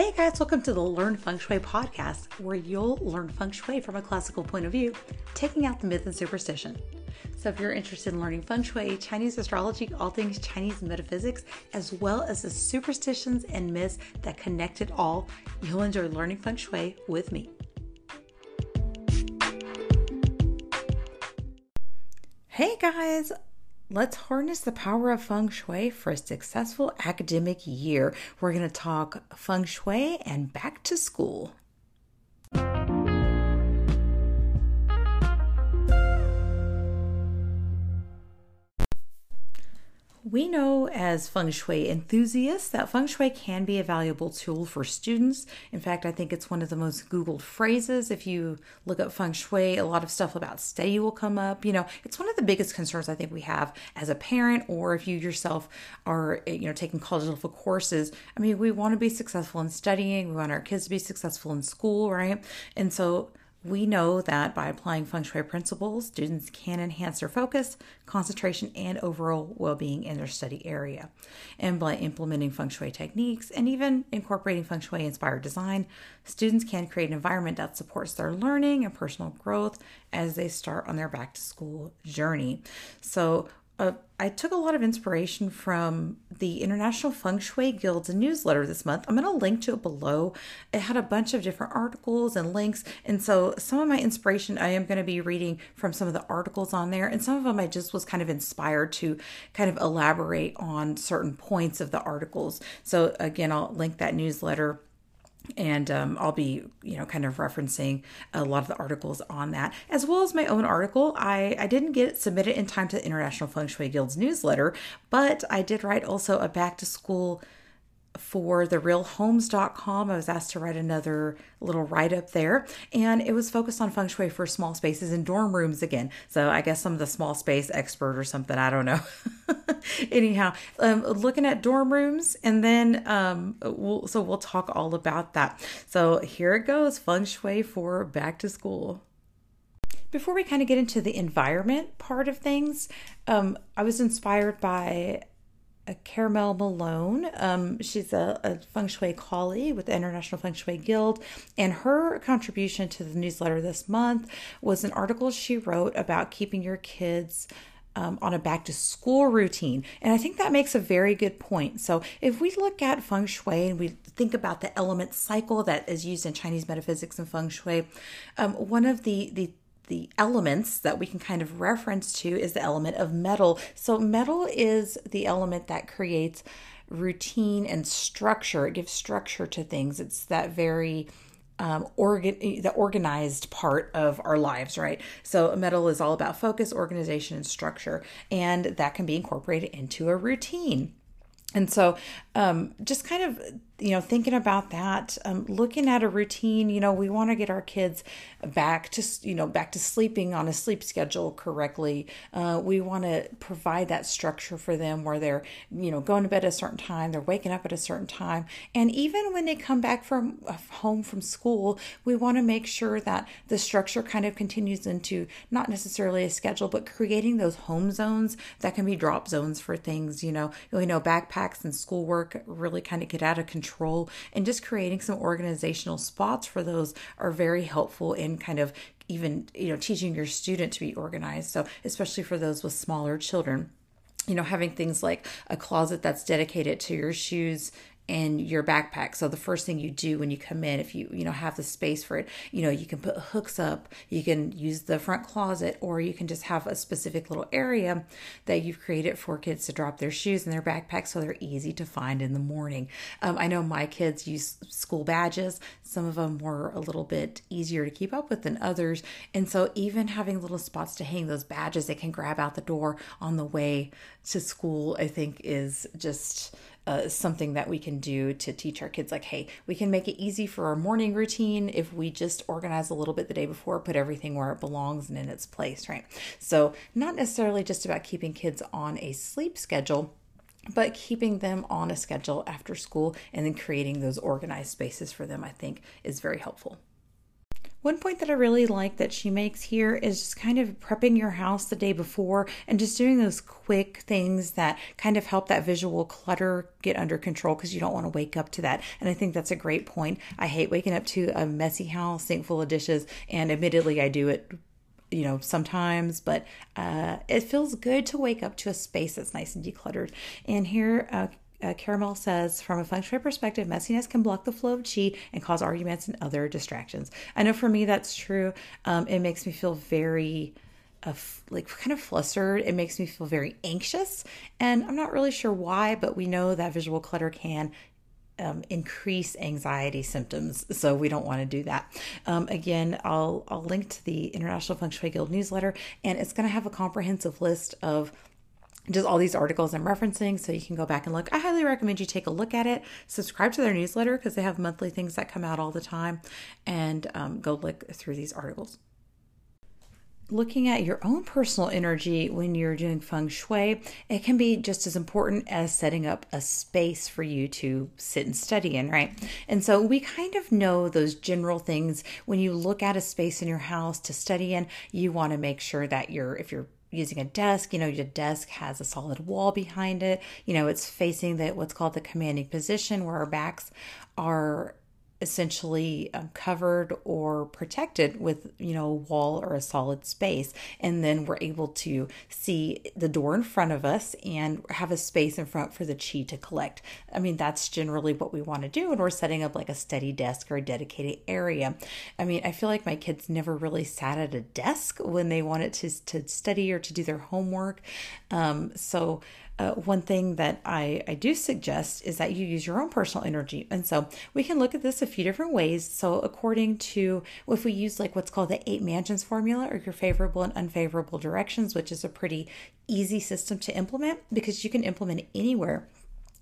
Hey guys, welcome to the Learn Feng Shui podcast, where you'll learn feng shui from a classical point of view, taking out the myth and superstition. So, if you're interested in learning feng shui, Chinese astrology, all things Chinese metaphysics, as well as the superstitions and myths that connect it all, you'll enjoy learning feng shui with me. Hey guys, Let's harness the power of feng shui for a successful academic year. We're going to talk feng shui and back to school. We know as feng shui enthusiasts that feng shui can be a valuable tool for students. In fact, I think it's one of the most Googled phrases. If you look up feng shui, a lot of stuff about study will come up. You know, it's one of the biggest concerns I think we have as a parent, or if you yourself are, you know, taking college level courses. I mean, we want to be successful in studying, we want our kids to be successful in school, right? And so, we know that by applying feng shui principles, students can enhance their focus, concentration, and overall well being in their study area. And by implementing feng shui techniques and even incorporating feng shui inspired design, students can create an environment that supports their learning and personal growth as they start on their back to school journey. So, uh, I took a lot of inspiration from the International Feng Shui Guild's newsletter this month. I'm going to link to it below. It had a bunch of different articles and links. And so some of my inspiration, I am going to be reading from some of the articles on there. And some of them I just was kind of inspired to kind of elaborate on certain points of the articles. So again, I'll link that newsletter and um, I'll be, you know, kind of referencing a lot of the articles on that, as well as my own article. I, I didn't get it submitted in time to the International Feng Shui Guild's newsletter, but I did write also a back to school for the realhomes.com. I was asked to write another little write up there, and it was focused on feng shui for small spaces and dorm rooms again. So I guess some of the small space expert or something, I don't know. Anyhow, um, looking at dorm rooms, and then um, we'll, so we'll talk all about that. So here it goes feng shui for back to school. Before we kind of get into the environment part of things, um, I was inspired by Carmel Malone. Um, she's a, a, feng shui colleague with the International Feng Shui Guild, and her contribution to the newsletter this month was an article she wrote about keeping your kids. Um, on a back to school routine. And I think that makes a very good point. So, if we look at feng shui and we think about the element cycle that is used in Chinese metaphysics and feng shui, um, one of the, the the elements that we can kind of reference to is the element of metal. So, metal is the element that creates routine and structure. It gives structure to things. It's that very um, organ the organized part of our lives, right? So metal is all about focus, organization, and structure, and that can be incorporated into a routine. And so, um, just kind of you know thinking about that um, looking at a routine you know we want to get our kids back to you know back to sleeping on a sleep schedule correctly. Uh, we want to provide that structure for them where they're you know going to bed at a certain time they're waking up at a certain time. And even when they come back from uh, home from school we want to make sure that the structure kind of continues into not necessarily a schedule but creating those home zones that can be drop zones for things you know. You know backpacks and schoolwork really kind of get out of control control and just creating some organizational spots for those are very helpful in kind of even you know teaching your student to be organized. So especially for those with smaller children you know having things like a closet that's dedicated to your shoes in your backpack. So the first thing you do when you come in, if you you know have the space for it, you know you can put hooks up, you can use the front closet, or you can just have a specific little area that you've created for kids to drop their shoes in their backpack, so they're easy to find in the morning. Um, I know my kids use school badges. Some of them were a little bit easier to keep up with than others, and so even having little spots to hang those badges, they can grab out the door on the way to school. I think is just uh, something that we can do to teach our kids like hey we can make it easy for our morning routine if we just organize a little bit the day before put everything where it belongs and in its place right? So not necessarily just about keeping kids on a sleep schedule but keeping them on a schedule after school and then creating those organized spaces for them i think is very helpful One point that I really like that she makes here is just kind of prepping your house the day before and just doing those quick things that kind of help that visual clutter get under control because you don't want to wake up to that. And I think that's a great point. I hate waking up to a messy house, sink full of dishes, and admittedly, I do it you know sometimes but uh, it feels good to wake up to a space that's nice and decluttered and here uh, uh, Carmel says, from a feng shui perspective, messiness can block the flow of chi and cause arguments and other distractions. I know for me that's true. Um, it makes me feel very, uh, like kind of flustered. It makes me feel very anxious, and I'm not really sure why, but we know that visual clutter can. Um, increase anxiety symptoms, so we don't want to do that. Um, again, I'll I'll link to the International Feng Shui Guild newsletter, and it's going to have a comprehensive list of just all these articles I'm referencing, so you can go back and look. I highly recommend you take a look at it. Subscribe to their newsletter because they have monthly things that come out all the time, and um, go look through these articles. Looking at your own personal energy when you're doing feng shui, it can be just as important as setting up a space for you to sit and study in, right? And so we kind of know those general things. When you look at a space in your house to study in, you want to make sure that you're, if you're using a desk, you know, your desk has a solid wall behind it. You know, it's facing the what's called the commanding position where our backs are essentially um, covered or protected with you know a wall or a solid space. And then we're able to see the door in front of us and have a space in front for the chi to collect. I mean that's generally what we want to do when we're setting up like a study desk or a dedicated area. I mean i feel like my kids never really sat at a desk when they wanted to, to study or to do their homework. Um, so uh, one thing that I, I do suggest is that you use your own personal energy. And so we can look at this a few different ways. So, according to if we use like what's called the eight mansions formula or your favorable and unfavorable directions, which is a pretty easy system to implement because you can implement it anywhere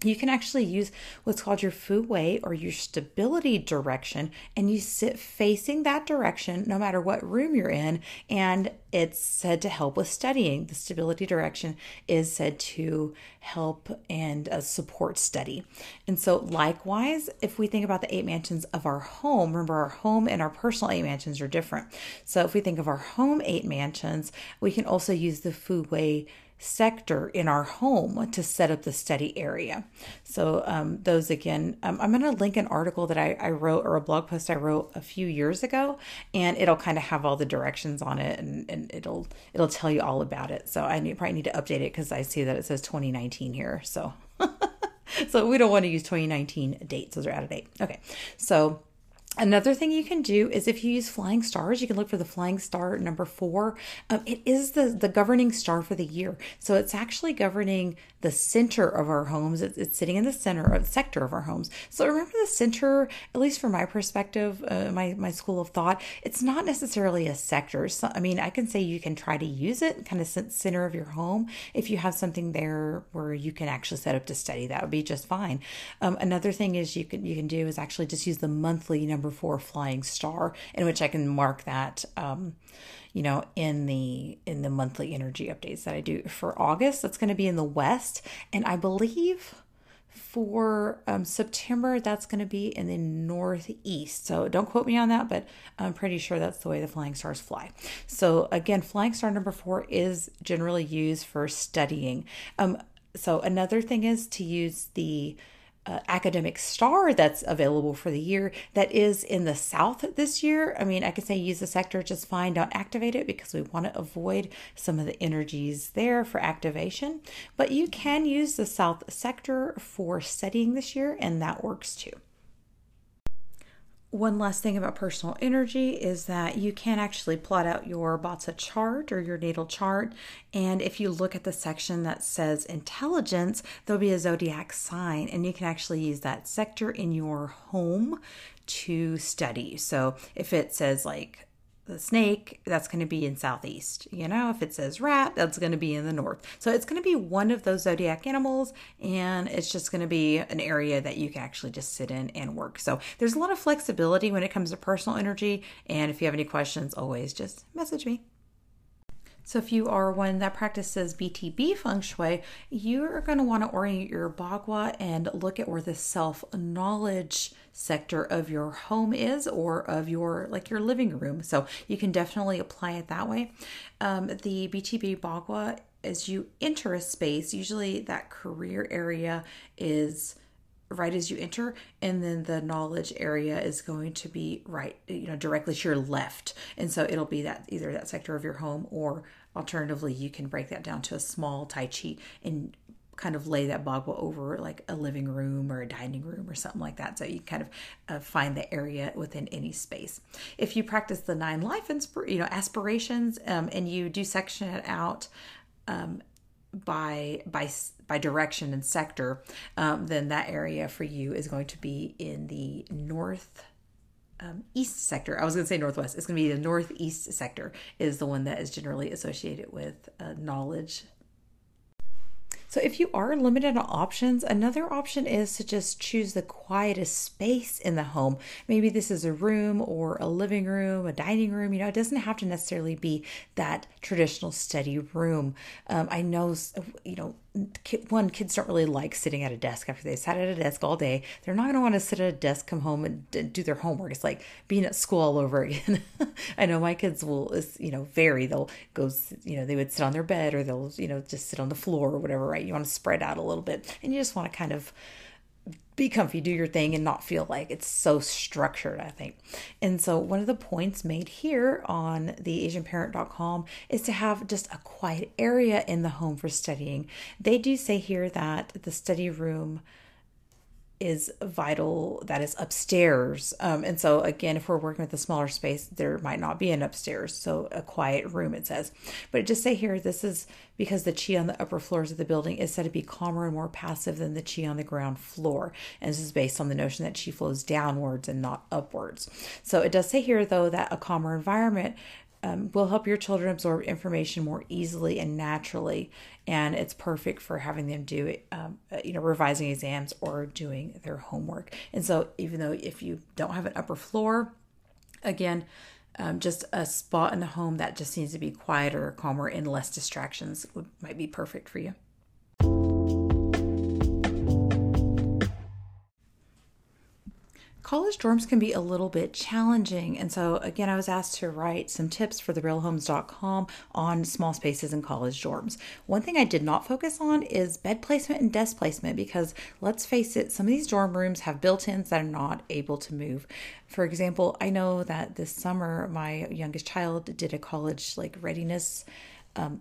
you can actually use what's called your fu wei or your stability direction and you sit facing that direction no matter what room you're in and it's said to help with studying. The stability direction is said to help and uh, support study. And so likewise if we think about the eight mansions of our home remember our home and our personal eight mansions are different. So if we think of our home eight mansions we can also use the fu wei sector in our home to set up the study area. So, um, those again, um, I'm going to link an article that I, I, wrote or a blog post I wrote a few years ago, and it'll kind of have all the directions on it and, and it'll it'll tell you all about it. So, I need, probably need to update it because I see that it says 2019 here. So, so we don't want to use 2019 dates, those are out of date. Okay, so Another thing you can do is if you use flying stars, you can look for the flying star number four. Um, it is the, the governing star for the year. So it's actually governing the center of our homes. It's, it's sitting in the center of the sector of our homes. So remember the center, at least from my perspective, uh, my, my school of thought, it's not necessarily a sector. So, I mean, I can say you can try to use it kind of center of your home. If you have something there where you can actually set up to study, that would be just fine. Um, another thing is you can, you can do is actually just use the monthly number number four flying star, in which I can mark that, um, you know, in the in the monthly energy updates that I do for August. That's going to be in the west, and I believe for um, September, that's going to be in the northeast. So don't quote me on that, but I'm pretty sure that's the way the flying stars fly. So again, flying star number four is generally used for studying. Um, so another thing is to use the uh, academic star that's available for the year that is in the south this year. I mean, I could say use the sector just fine, don't activate it because we want to avoid some of the energies there for activation. But you can use the south sector for studying this year, and that works too. One last thing about personal energy is that you can actually plot out your Bazi chart or your natal chart. And if you look at the section that says intelligence, there'll be a zodiac sign, and you can actually use that sector in your home to study. So if it says like the snake, that's going to be in southeast. You know, if it says rat, that's going to be in the north. So it's going to be one of those zodiac animals, and it's just going to be an area that you can actually just sit in and work. So there's a lot of flexibility when it comes to personal energy. And if you have any questions, always just message me. So, if you are one that practices BTB feng shui, you're going to want to orient your bagua and look at where the self knowledge sector of your home is or of your like your living room. So, you can definitely apply it that way. Um, the BTB bagua, as you enter a space, usually that career area is right as you enter and then the knowledge area is going to be right you know directly to your left and so it'll be that either that sector of your home or alternatively you can break that down to a small tai chi and kind of lay that bagua over like a living room or a dining room or something like that so you kind of uh, find the area within any space if you practice the nine life inspir- you know aspirations um, and you do section it out um, by by by direction and sector, um, then that area for you is going to be in the north um, east sector. I was going to say northwest. It's going to be the northeast sector is the one that is generally associated with uh, knowledge so if you are limited on options, another option is to just choose the quietest space in the home. Maybe this is a room or a living room, a dining room. You know, it doesn't have to necessarily be that traditional study room. Um, I know, you know, one kids don't really like sitting at a desk after they sat at a desk all day. They're not going to want to sit at a desk come home and do their homework. It's like being at school all over again. I know my kids will you know vary. They'll go you know they would sit on their bed or they'll you know just sit on the floor or whatever right? You want to spread out a little bit. And you just want to kind of be comfy, do your thing, and not feel like it's so structured, I think. And so, one of the points made here on the AsianParent.com is to have just a quiet area in the home for studying. They do say here that the study room is vital that is upstairs. Um, and so, again, if we're working with a smaller space, there might not be an upstairs. So, a quiet room, it says. But it just say here, this is because the chi on the upper floors of the building is said to be calmer and more passive than the chi on the ground floor. And this is based on the notion that chi flows downwards and not upwards. So, it does say here, though, that a calmer environment um, will help your children absorb information more easily and naturally and it's perfect for having them do um, uh, you know revising exams or doing their homework. And so even though if you don't have an upper floor again um, just a spot in the home that just needs to be quieter calmer and less distractions would, might be perfect for you college dorms can be a little bit challenging. And so, again, I was asked to write some tips for therealhomes.com on small spaces in college dorms. One thing I did not focus on is bed placement and desk placement because let's face it, some of these dorm rooms have built ins that are not able to move. For example, I know that this summer my youngest child did a college like readiness um,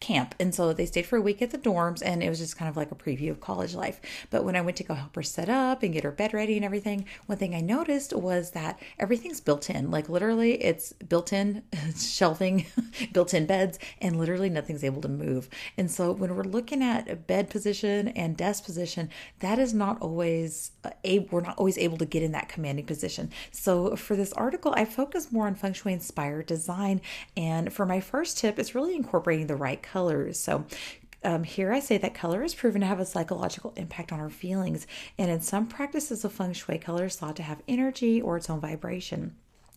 camp. And so they stayed for a week at the dorms and it was just kind of like a preview of college life. But when I went to go help her set up and get her bed ready and everything, one thing I noticed was that everything's built in. Like literally, it's built in shelving, built in beds, and literally nothing's able to move. And so when we're looking at bed position and desk position, that is not always uh, a we're not always able to get in that commanding position. So for this article, I focus more on feng shui inspired design. And for my first tip, it's really incorporating the right colors. So um, here I say that color is proven to have a psychological impact on our feelings, and in some practices of feng shui, color is thought to have energy or its own vibration.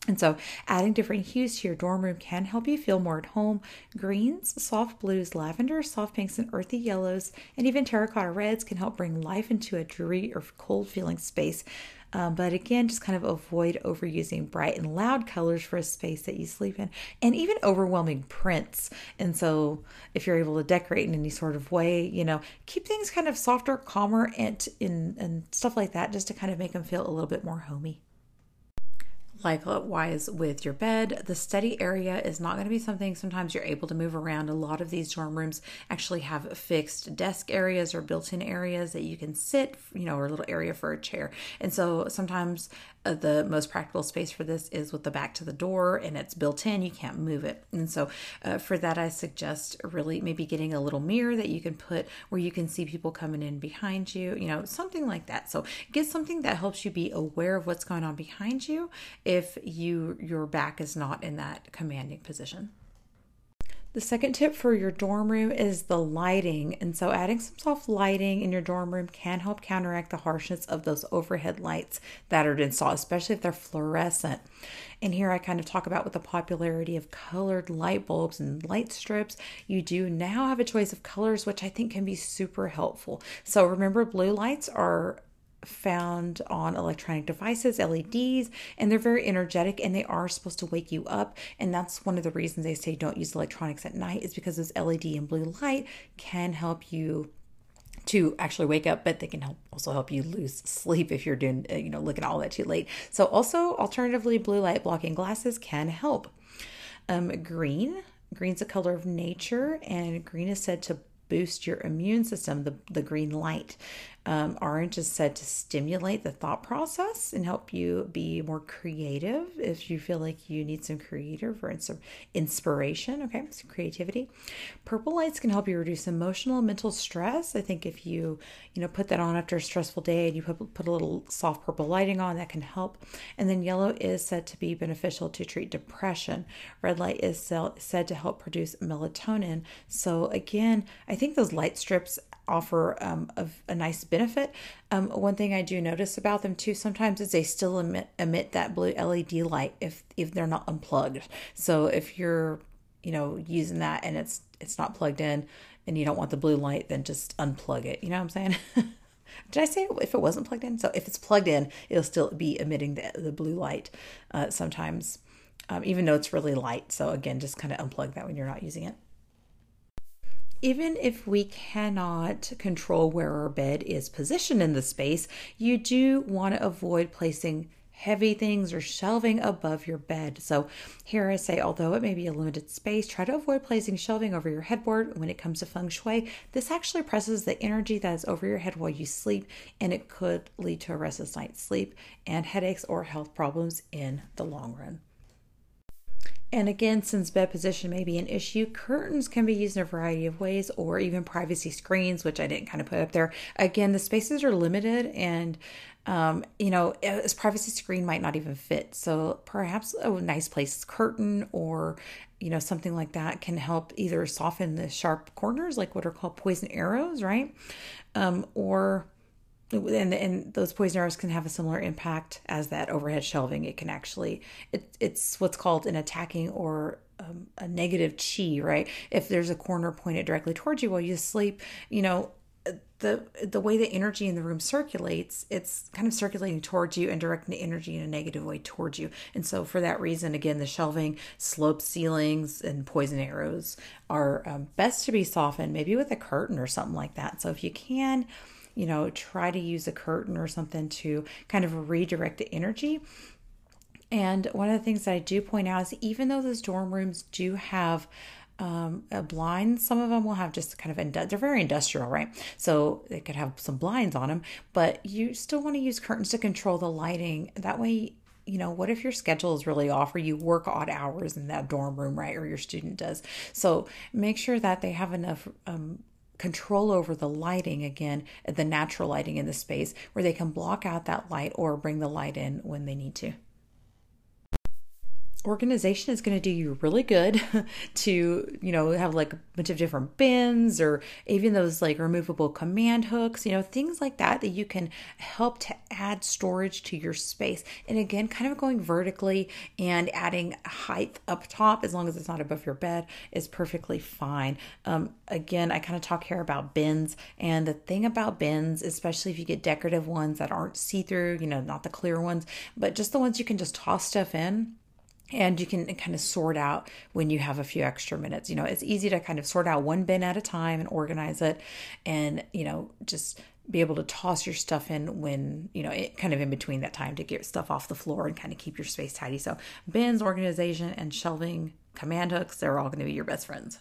And so, adding different hues to your dorm room can help you feel more at home. Greens, soft blues, lavender, soft pinks, and earthy yellows, and even terracotta reds can help bring life into a dreary or cold feeling space. Um, but again, just kind of avoid overusing bright and loud colors for a space that you sleep in, and even overwhelming prints. And so, if you're able to decorate in any sort of way, you know, keep things kind of softer, calmer, and in and stuff like that, just to kind of make them feel a little bit more homey likewise uh, with your bed? The study area is not going to be something sometimes you're able to move around. A lot of these dorm rooms actually have fixed desk areas or built-in areas that you can sit you know or a little area for a chair. And so sometimes uh, the most practical space for this is with the back to the door and it's built in. You can't move it. And so uh, for that i suggest really maybe getting a little mirror that you can put where you can see people coming in behind you you know something like that. So get something that helps you be aware of what's going on behind you if you your back is not in that commanding position The second tip for your dorm room is the lighting. And so, adding some soft lighting in your dorm room can help counteract the harshness of those overhead lights that are installed, especially if they're fluorescent. And here I kind of talk about with the popularity of colored light bulbs and light strips, you do now have a choice of colors, which I think can be super helpful. So, remember, blue lights are found on electronic devices, LEDs, and they're very energetic and they are supposed to wake you up. And that's one of the reasons they say don't use electronics at night, is because this LED and blue light can help you to actually wake up, but they can help also help you lose sleep if you're doing, uh, you know, looking at all that too late. So, also, alternatively, blue light blocking glasses can help. Um, green, green's a color of nature, and green is said to boost your immune system, the, the green light. Um, orange is said to stimulate the thought process and help you be more creative if you feel like you need some creative or inspiration. Okay, some creativity. Purple lights can help you reduce emotional and mental stress. I think if you, you know, put that on after a stressful day and you put, put a little soft purple lighting on, that can help. And then yellow is said to be beneficial to treat depression. Red light is said to help produce melatonin. So again, I think those light strips offer um, a, nice benefit. Um, one thing I do notice about them too sometimes is they still emit, emit that blue LED light if if they're not unplugged. So if you're you know using that and it's it's not plugged in and you don't want the blue light, then just unplug it. You know what I'm saying? Did I say if it wasn't plugged in? So if it's plugged in, it'll still be emitting the, the blue light uh, sometimes, um, even though it's really light. So again, just kind of unplug that when you're not using it even if we cannot control where our bed is positioned in the space, you do want to avoid placing heavy things or shelving above your bed. So, here I say, although it may be a limited space, try to avoid placing shelving over your headboard when it comes to feng shui. This actually presses the energy that is over your head while you sleep, and it could lead to a restless night's sleep and headaches or health problems in the long run. And again, since bed position may be an issue, curtains can be used in a variety of ways or even privacy screens, which I didn't kind of put up there. Again, the spaces are limited and um, you know, a privacy screen might not even fit. So perhaps a nice place curtain or you know something like that can help either soften the sharp corners, like what are called poison arrows, right? Um, or and and those poison arrows can have a similar impact as that overhead shelving. It can actually it, it's what's called an attacking or um, a negative chi, right? If there's a corner pointed directly towards you while you sleep, you know the the way the energy in the room circulates, it's kind of circulating towards you and directing the energy in a negative way towards you. And so, for that reason, again, the shelving, sloped ceilings, and poison arrows are um, best to be softened, maybe with a curtain or something like that. So, if you can you know, try to use a curtain or something to kind of redirect the energy. And one of the things that I do point out is even though those dorm rooms do have um, a blind, some of them will have just kind of, they're very industrial, right? So they could have some blinds on them, but you still want to use curtains to control the lighting. That way, you know, what if your schedule is really off or you work odd hours in that dorm room, right? Or your student does. So make sure that they have enough um, control over the lighting again, the natural lighting in the space where they can block out that light or bring the light in when they need to organization is going to do you really good to you know have like a bunch of different bins or even those like removable command hooks you know things like that that you can help to add storage to your space. And again kind of going vertically and adding height up top as long as it's not above your bed is perfectly fine. Um, again i kind of talk here about bins and the thing about bins especially if you get decorative ones that aren't see-through you know not the clear ones but just the ones you can just toss stuff in and you can kind of sort out when you have a few extra minutes. You know it's easy to kind of sort out one bin at a time and organize it and you know just be able to toss your stuff in when you know it kind of in between that time to get stuff off the floor and kind of keep your space tidy. So bins organization and shelving command hooks they're all going to be your best friends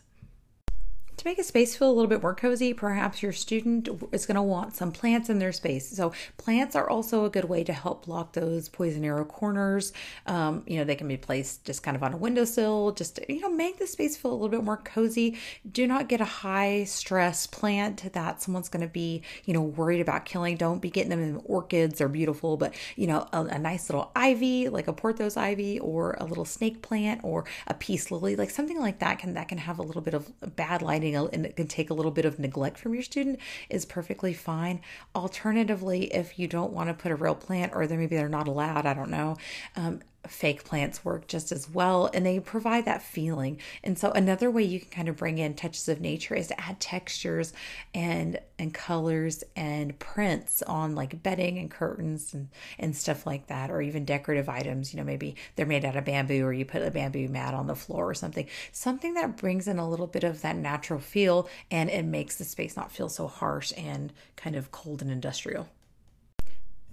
to make a space feel a little bit more cozy, perhaps your student is going to want some plants in their space. So plants are also a good way to help block those poison arrow corners. Um, you know, they can be placed just kind of on a windowsill, just to, you know, make the space feel a little bit more cozy. Do not get a high stress plant that someone's going to be, you know, worried about killing. Don't be getting them in orchids. They're beautiful, but you know, a, a nice little ivy, like a pothos ivy or a little snake plant or a peace lily, like something like that can that can have a little bit of bad lighting and it can take a little bit of neglect from your student is perfectly fine. Alternatively, if you don't want to put a real plant or maybe they're not allowed, I don't know, um, fake plants work just as well and they provide that feeling. And so another way you can kind of bring in touches of nature is to add textures and and colors and prints on like bedding and curtains and and stuff like that or even decorative items, you know, maybe they're made out of bamboo or you put a bamboo mat on the floor or something. Something that brings in a little bit of that natural feel and it makes the space not feel so harsh and kind of cold and industrial.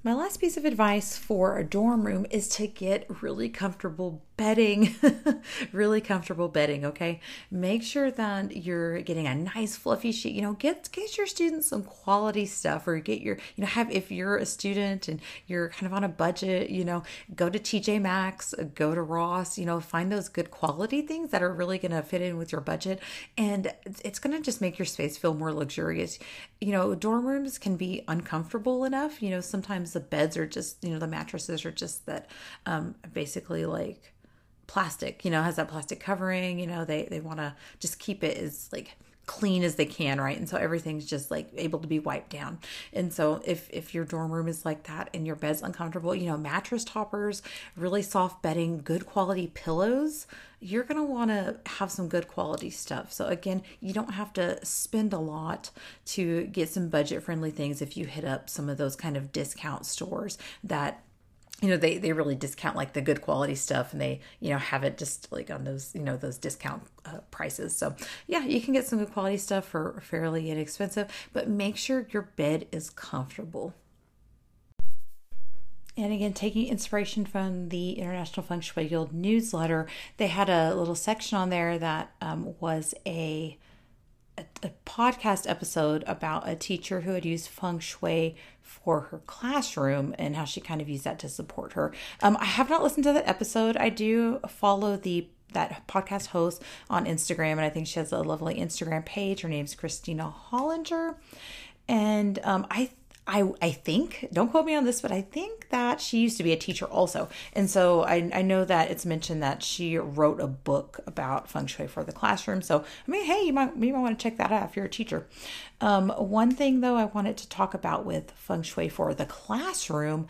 My last piece of advice for a dorm room is to get really comfortable bedding, really comfortable bedding, okay? Make sure that you're getting a nice fluffy sheet. You know, get get your students some quality stuff or get your, you know, have if you're a student and you're kind of on a budget, you know, go to TJ Maxx, go to Ross, you know, find those good quality things that are really going to fit in with your budget and it's going to just make your space feel more luxurious. You know, dorm rooms can be uncomfortable enough, you know, sometimes the beds are just, you know, the mattresses are just that um basically like plastic, you know, has that plastic covering, you know, they they want to just keep it as like clean as they can, right? And so everything's just like able to be wiped down. And so if if your dorm room is like that and your bed's uncomfortable, you know, mattress toppers, really soft bedding, good quality pillows, you're going to want to have some good quality stuff. So again, you don't have to spend a lot to get some budget friendly things if you hit up some of those kind of discount stores that you know they they really discount like the good quality stuff and they you know have it just like on those you know those discount uh, prices. So yeah you can get some good quality stuff for fairly inexpensive but make sure your bed is comfortable. And again, taking inspiration from the International Feng Shui Guild newsletter, they had a little section on there that um, was a a, a podcast episode about a teacher who had used feng shui for her classroom and how she kind of used that to support her. Um, I have not listened to that episode. I do follow the that podcast host on Instagram, and I think she has a lovely Instagram page. Her name's Christina Hollinger, and um, I I, I think, don't quote me on this, but I think that she used to be a teacher also. And so I, I know that it's mentioned that she wrote a book about feng shui for the classroom. So, I mean, hey, you might, you might want to check that out if you're a teacher. Um, one thing, though, I wanted to talk about with feng shui for the classroom,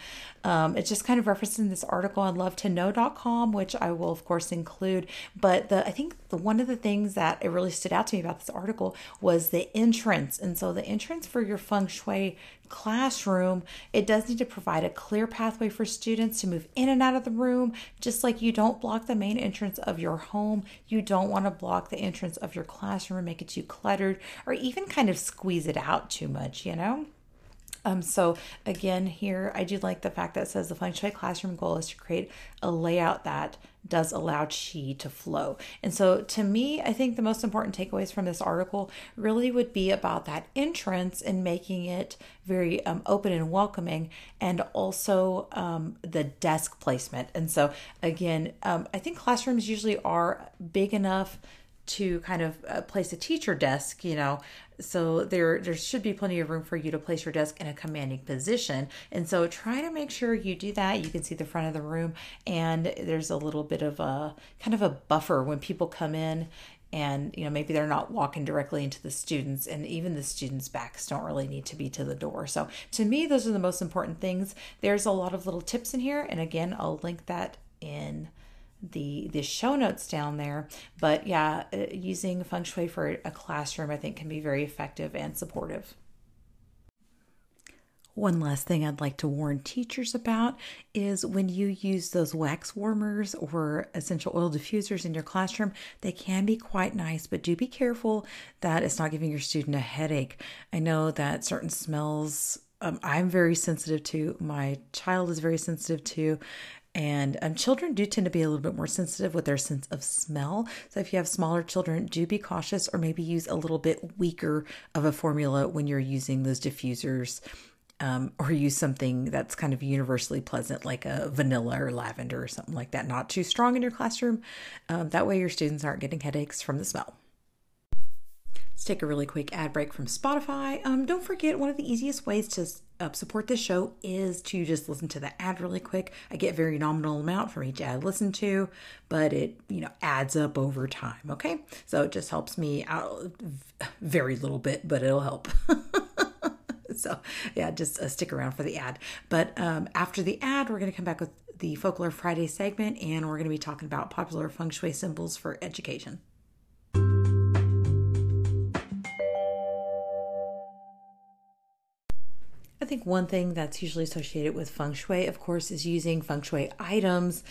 um, it's just kind of referencing this article on love2know.com, which I will, of course, include. But the I think the one of the things that it really stood out to me about this article was the entrance. And so the entrance for your feng shui classroom, it does need to provide a clear pathway for students to move in and out of the room, just like you don't block the main entrance of your home. You don't want to block the entrance of your classroom and make it too cluttered or even kind of squeeze it out too much, you know? Um, so again, here I do like the fact that says the Feng Shui classroom goal is to create a layout that does allow chi to flow. And so to me, I think the most important takeaways from this article really would be about that entrance and making it very um, open and welcoming, and also um, the desk placement. And so again, um, I think classrooms usually are big enough to kind of uh, place a teacher desk, you know, so there there should be plenty of room for you to place your desk in a commanding position. And so try to make sure you do that. You can see the front of the room and there's a little bit of a kind of a buffer when people come in and you know maybe they're not walking directly into the students and even the students backs don't really need to be to the door so to me those are the most important things there's a lot of little tips in here and again i'll link that in the the show notes down there but yeah uh, using feng shui for a classroom i think can be very effective and supportive one last thing I'd like to warn teachers about is when you use those wax warmers or essential oil diffusers in your classroom, they can be quite nice, but do be careful that it's not giving your student a headache. I know that certain smells um, I'm very sensitive to, my child is very sensitive to, And um, children do tend to be a little bit more sensitive with their sense of smell. So if you have smaller children, do be cautious or maybe use a little bit weaker of a formula when you're using those diffusers. Um, or use something that's kind of universally pleasant, like a vanilla or lavender or something like that. Not too strong in your classroom. Um, that way, your students aren't getting headaches from the smell. Let's take a really quick ad break from Spotify. Um, don't forget, one of the easiest ways to uh, support this show is to just listen to the ad really quick. I get very nominal amount for each ad listen to, but it you know adds up over time. Okay, so it just helps me out very little bit, but it'll help. so yeah, just uh, stick around for the ad. But um, after the ad, we're going to come back with the Folklore Friday segment, and we're going to be talking about popular feng shui symbols for education. I think one thing that's usually associated with feng shui, of course, is using feng shui items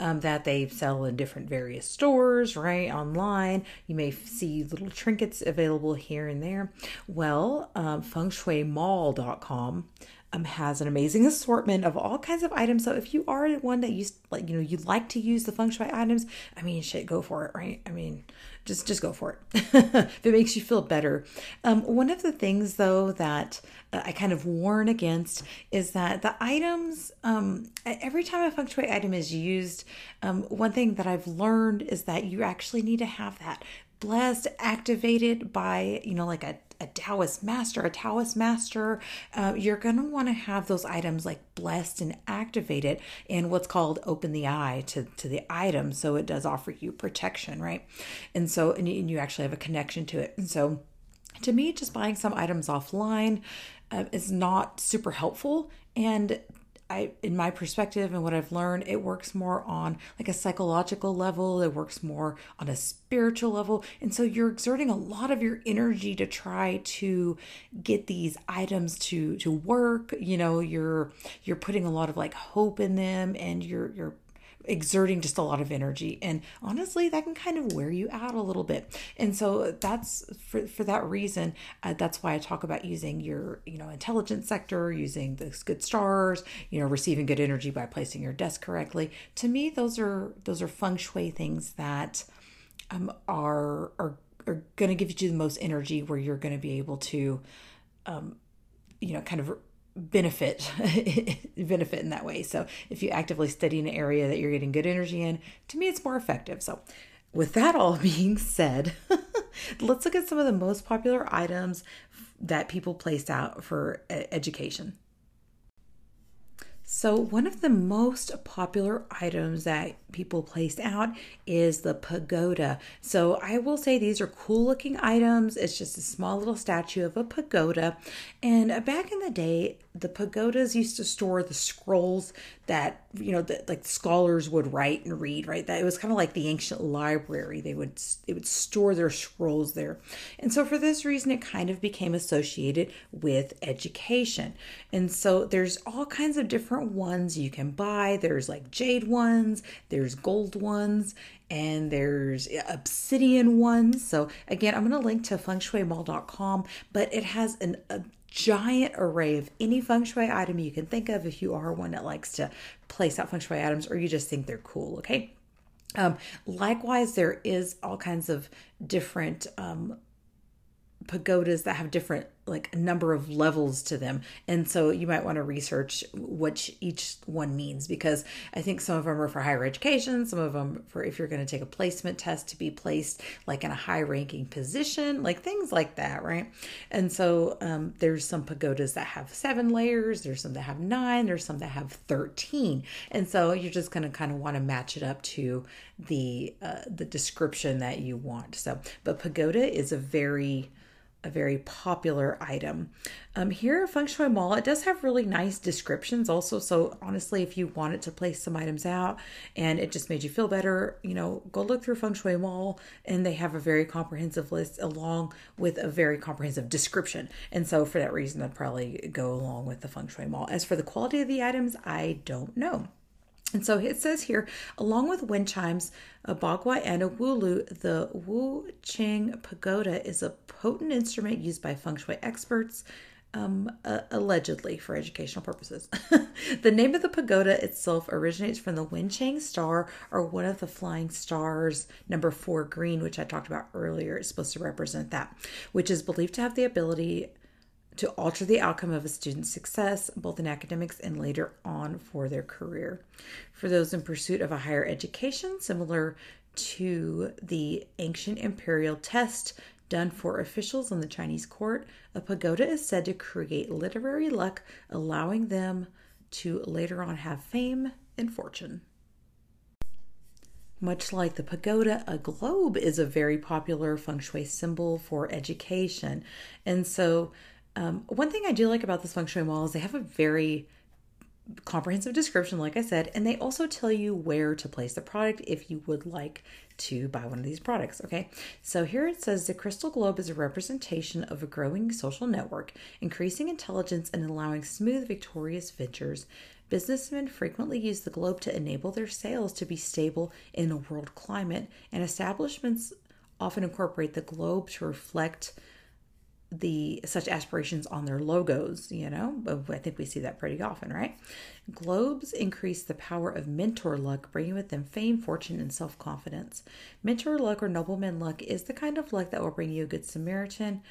um, that they sell in different various stores, right? Online. You may see little trinkets available here and there. Well, um, fengshuimall.com um, has an amazing assortment of all kinds of items. So if you are one that you like, you know, you like to use the feng shui items, I mean, shit, go for it, right? I mean, just just go for it if it makes you feel better. Um, one of the things though that uh, I kind of warn against is that the items um, every time a feng shui item is used, um, one thing that I've learned is that you actually need to have that blessed, activated by you know like a a Taoist master, a Taoist master, uh, you're going to want to have those items like blessed and activated in what's called open the eye to, to the item. So it does offer you protection, right? And so, and you, and you actually have a connection to it. And so, to me, just buying some items offline uh, is not super helpful. And I, in my perspective and what I've learned, it works more on like a psychological level. It works more on a spiritual level. And so you're exerting a lot of your energy to try to get these items to, to work. You know, you're, you're putting a lot of like hope in them and you're, you're exerting just a lot of energy. And honestly that can kind of wear you out a little bit. And so that's for, for that reason uh, that's why i talk about using your you know intelligence sector using the good stars you know receiving good energy by placing your desk correctly. To me those are those are feng shui things that um, are are are going to give you the most energy where you're going to be able to um, you know kind of benefit benefit in that way. So if you actively study an area that you're getting good energy in to me it's more effective. So with that all being said let's look at some of the most popular items that people place out for education. So, one of the most popular items that people place out is the pagoda. So, I will say these are cool looking items. It's just a small little statue of a pagoda. And uh, back in the day, the pagodas used to store the scrolls that you know that like scholars would write and read right that it was kind of like the ancient library they would they would store their scrolls there and so for this reason it kind of became associated with education and so there's all kinds of different ones you can buy there's like jade ones there's gold ones and there's obsidian ones so again i'm going to link to fengshuimall.com but it has an a giant array of any feng shui item you can think of if you are one that likes to place out feng shui items or you just think they're cool, okay? Um, likewise, there is all kinds of different um, pagodas that have different like a number of levels to them. And so you might want to research what each one means because i think some of them are for higher education some of them for if you're going to take a placement test to be placed like in a high ranking position like things like that right? And so um, there's some pagodas that have seven layers there's some that have nine there's some that have 13 and so you're just going to kind of want to match it up to the uh, the description that you want. So but pagoda is a very a very popular item. Um, here at Feng Shui Mall, it does have really nice descriptions also. So honestly, if you wanted to place some items out and it just made you feel better, you know, go look through Feng Shui Mall and they have a very comprehensive list along with a very comprehensive description. And so for that reason, I'd probably go along with the Feng Shui Mall. As for the quality of the items, I don't know. And so it says here, along with wind chimes, a bagua and a wulu, the Wen Chang Pagoda is a potent instrument used by feng shui experts um, uh, allegedly for educational purposes. the name of the pagoda itself originates from the Wenchang star or one of the flying stars, number four green, which I talked about earlier. It's supposed to represent that, which is believed to have the ability to alter the outcome of a student's success, both in academics and later on for their career. For those in pursuit of a higher education, similar to the ancient imperial test done for officials in the Chinese court, a pagoda is said to create literary luck, allowing them to later on have fame and fortune. Much like the pagoda, a globe is a very popular feng shui symbol for education. And so, um, one thing I do like about this feng shui mall is they have a very comprehensive description, like I said, and they also tell you where to place the product if you would like to buy one of these products. Okay, so here it says the crystal globe is a representation of a growing social network, increasing intelligence, and allowing smooth, victorious ventures. Businessmen frequently use the globe to enable their sales to be stable in a world climate, and establishments often incorporate the globe to reflect the such aspirations on their logos you know i think we see that pretty often right? Globes increase the power of mentor luck bringing with them fame fortune and self-confidence. Mentor luck or nobleman luck is the kind of luck that will bring you a good samaritan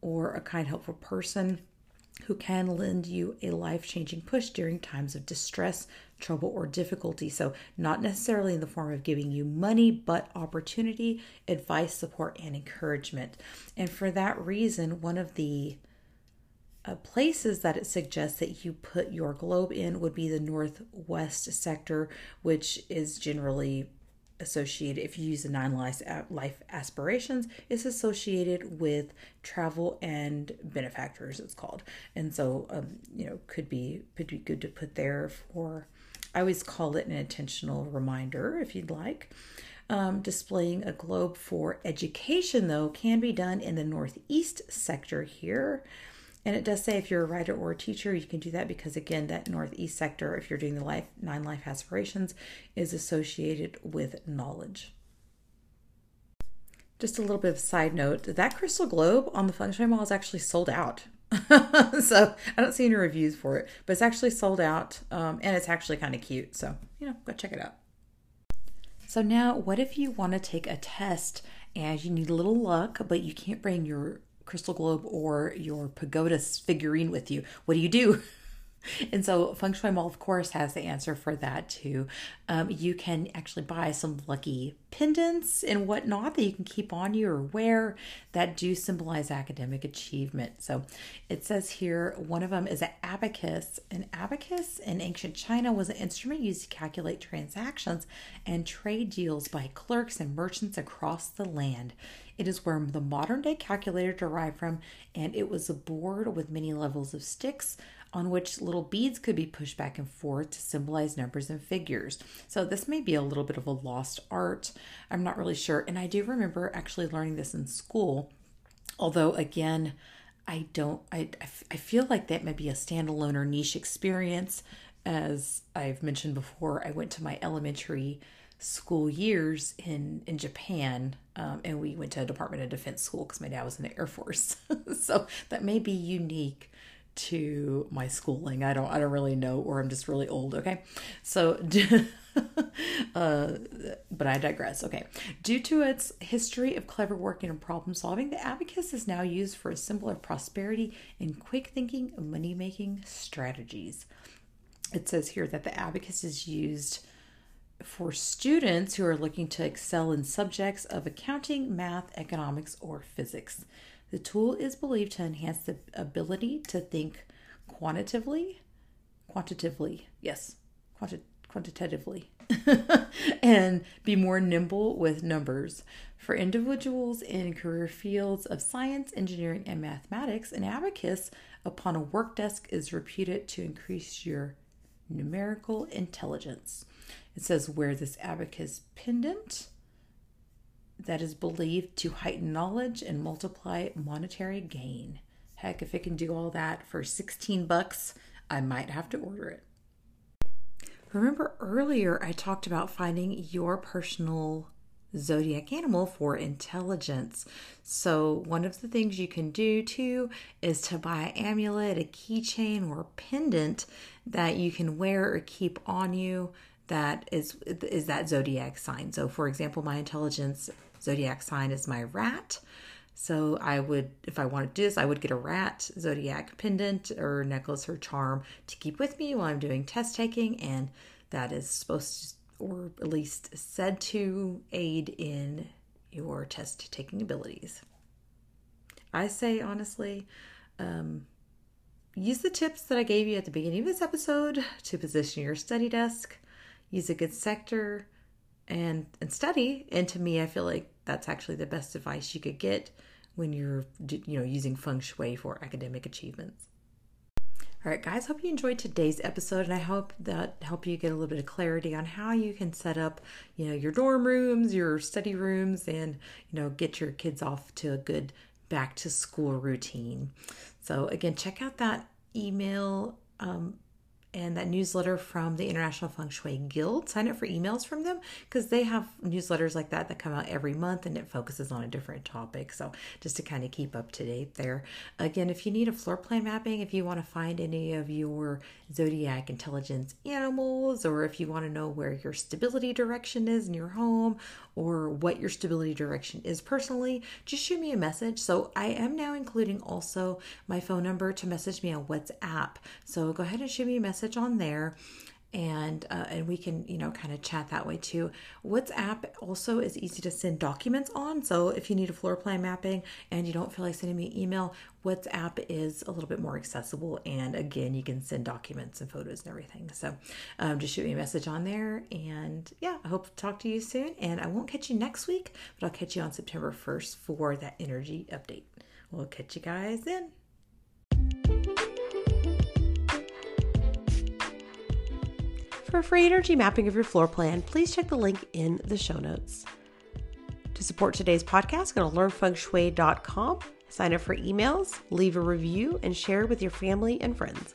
or a kind helpful person who can lend you a life changing push during times of distress, trouble, or difficulty. So, not necessarily in the form of giving you money, but opportunity, advice, support, and encouragement. And for that reason, one of the uh, places that it suggests that you put your globe in would be the northwest sector, which is generally associated if you use the nine life, life aspirations it's associated with travel and benefactors it's called. And so um, you know could be could be good to put there for i always call it an intentional reminder if you'd like. Um, displaying a globe for education though can be done in the northeast sector here and it does say if you're a writer or a teacher, you can do that because, again, that northeast sector, if you're doing the life nine life aspirations, is associated with knowledge. Just a little bit of side note that crystal globe on the Shui Mall is actually sold out. so I don't see any reviews for it, but it's actually sold out um, and it's actually kind of cute. So, you know, go check it out. So, now what if you want to take a test and you need a little luck, but you can't bring your crystal globe or your pagoda figurine with you. What do you do? And so Feng Shui Mall, of course, has the answer for that too. Um, you can actually buy some lucky pendants and whatnot that you can keep on you or wear that do symbolize academic achievement. So it says here one of them is an abacus. An abacus in ancient China was an instrument used to calculate transactions and trade deals by clerks and merchants across the land. It is where the modern day calculator derived from, and it was a board with many levels of sticks on which little beads could be pushed back and forth to symbolize numbers and figures. So this may be a little bit of a lost art. I'm not really sure. And I do remember actually learning this in school, although again, I don't, I, I feel like that may be a standalone or niche experience. As I've mentioned before, I went to my elementary school years in in Japan, um, and we went to a Department of Defense school because my dad was in the Air Force. so that may be unique to my schooling. I don't I don't really know, or I'm just really old. Okay, so. uh, but I digress. Okay. Due to its history of clever working and problem solving, the abacus is now used for a symbol of prosperity and quick thinking, money making strategies. It says here that the abacus is used for students who are looking to excel in subjects of accounting, math, economics, or physics. The tool is believed to enhance the ability to think quantitatively, quantitatively, yes, quanti- quantitatively, and be more nimble with numbers. For individuals in career fields of science, engineering, and mathematics, an abacus upon a work desk is reputed to increase your numerical intelligence. It says, wear this abacus pendant that is believed to heighten knowledge and multiply monetary gain. Heck, if it can do all that for 16 bucks, I might have to order it. Remember earlier I talked about finding your personal zodiac animal for intelligence. So, one of the things you can do too is to buy an amulet, a keychain, or a pendant that you can wear or keep on you that is is that zodiac sign. So, for example, my intelligence zodiac sign is my rat. So I would, if I wanted to do this, I would get a rat zodiac pendant or necklace or charm to keep with me while I'm doing test taking, and that is supposed to, or at least said to aid in your test taking abilities. I say honestly, um, use the tips that I gave you at the beginning of this episode to position your study desk. Use a good sector and and study. And to me, I feel like that's actually the best advice you could get when you're you know using feng shui for academic achievements. All right, guys, hope you enjoyed today's episode and I hope that helped you get a little bit of clarity on how you can set up, you know, your dorm rooms, your study rooms and, you know, get your kids off to a good back to school routine. So again, check out that email um, and that newsletter from the International Feng Shui Guild. Sign up for emails from them because they have newsletters like that that come out every month and it focuses on a different topic. So, just to kind of keep up to date there. Again, if you need a floor plan mapping, if you want to find any of your zodiac intelligence animals, or if you want to know where your stability direction is in your home, or what your stability direction is personally, just shoot me a message. So, I am now including also my phone number to message me on WhatsApp. So, go ahead and shoot me a message message on there and uh, and we can you know kind of chat that way too. Whatsapp also is easy to send documents on so if you need a floor plan mapping and you don't feel like sending me an email whatsapp is a little bit more accessible and again you can send documents and photos and everything. So um, just shoot me a message on there and yeah i hope to talk to you soon and i won't catch you next week but i'll catch you on september 1st for that energy update. We'll catch you guys then For a free energy mapping of your floor plan, please check the link in the show notes. To support today's podcast, go to learnfengshui.com, sign up for emails, leave a review, and share with your family and friends.